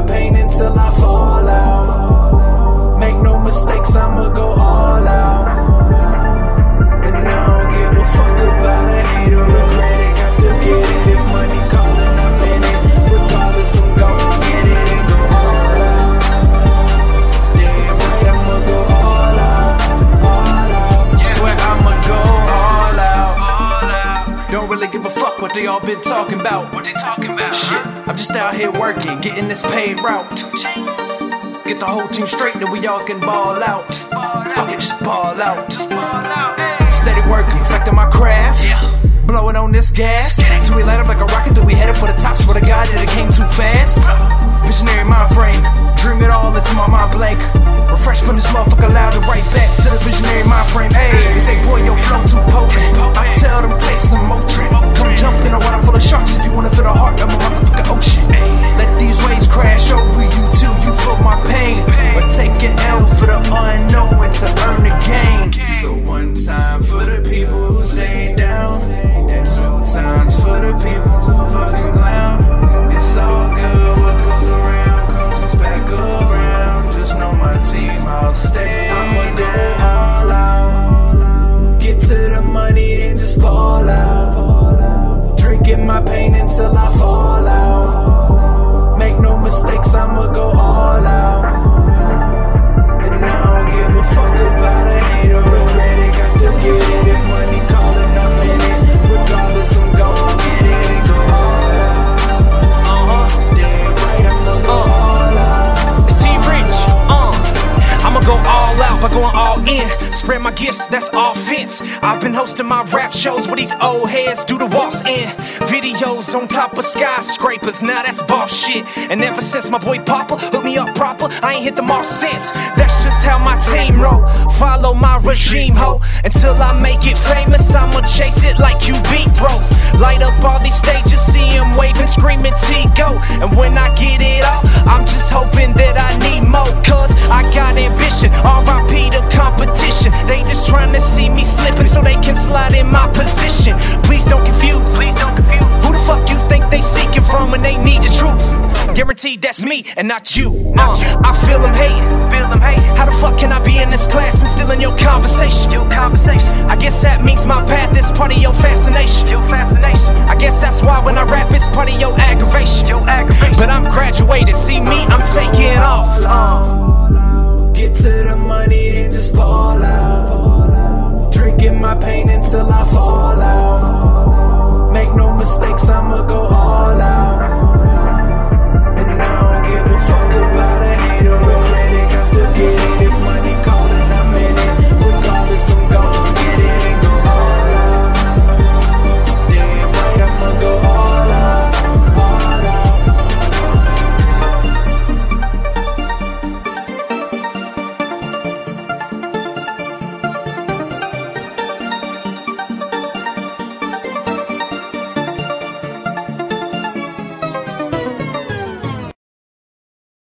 my pain until I fall out. Make no mistakes, I'ma go all out. And I don't give a fuck about a hater or a critic. I still get it if money calling, I'm in it. Regardless, I'm gon' get it and go all out. Damn right, I'ma go all out, all out. Swear I'ma go all out. Don't really give a fuck what they all been talking about. What they talking about? Shit, just out here working, getting this paid route. Get the whole team straight, then we all can ball out. Fuck it, just ball out. Steady working, perfecting my craft. Blowing on this gas. Till we light up like a rocket, then we headed for the top. Swear to God that it came too fast. Visionary mind frame, dream it all into my mind blank. Refresh from this motherfucker loud and right back to the visionary mind frame. Hey, say, boy, your flow too potent. I tell them, take some Motrin. Come jump in a water full of sharks if you wanna feel the heart motherfucking by going all in. Spread my gifts, that's offense. I've been hosting my rap shows where these old heads do the walks in. Videos on top of skyscrapers, now that's boss shit. And ever since my boy Papa hooked me up proper, I ain't hit the off since. That's just how my team roll. Follow my regime, ho. Until I make it famous, I'ma chase it like you beat bros. Light up all these stages, see 'em waving, screaming T go. And when I get it all, I'm just hoping that I need more. Cause I got ambition, RIP Guaranteed that's me and not you. Uh, I feel them hating. Feel them hating. How the fuck can I be in this class and still in your conversation? Your conversation. I guess that means my path is part of your fascination. Your fascination.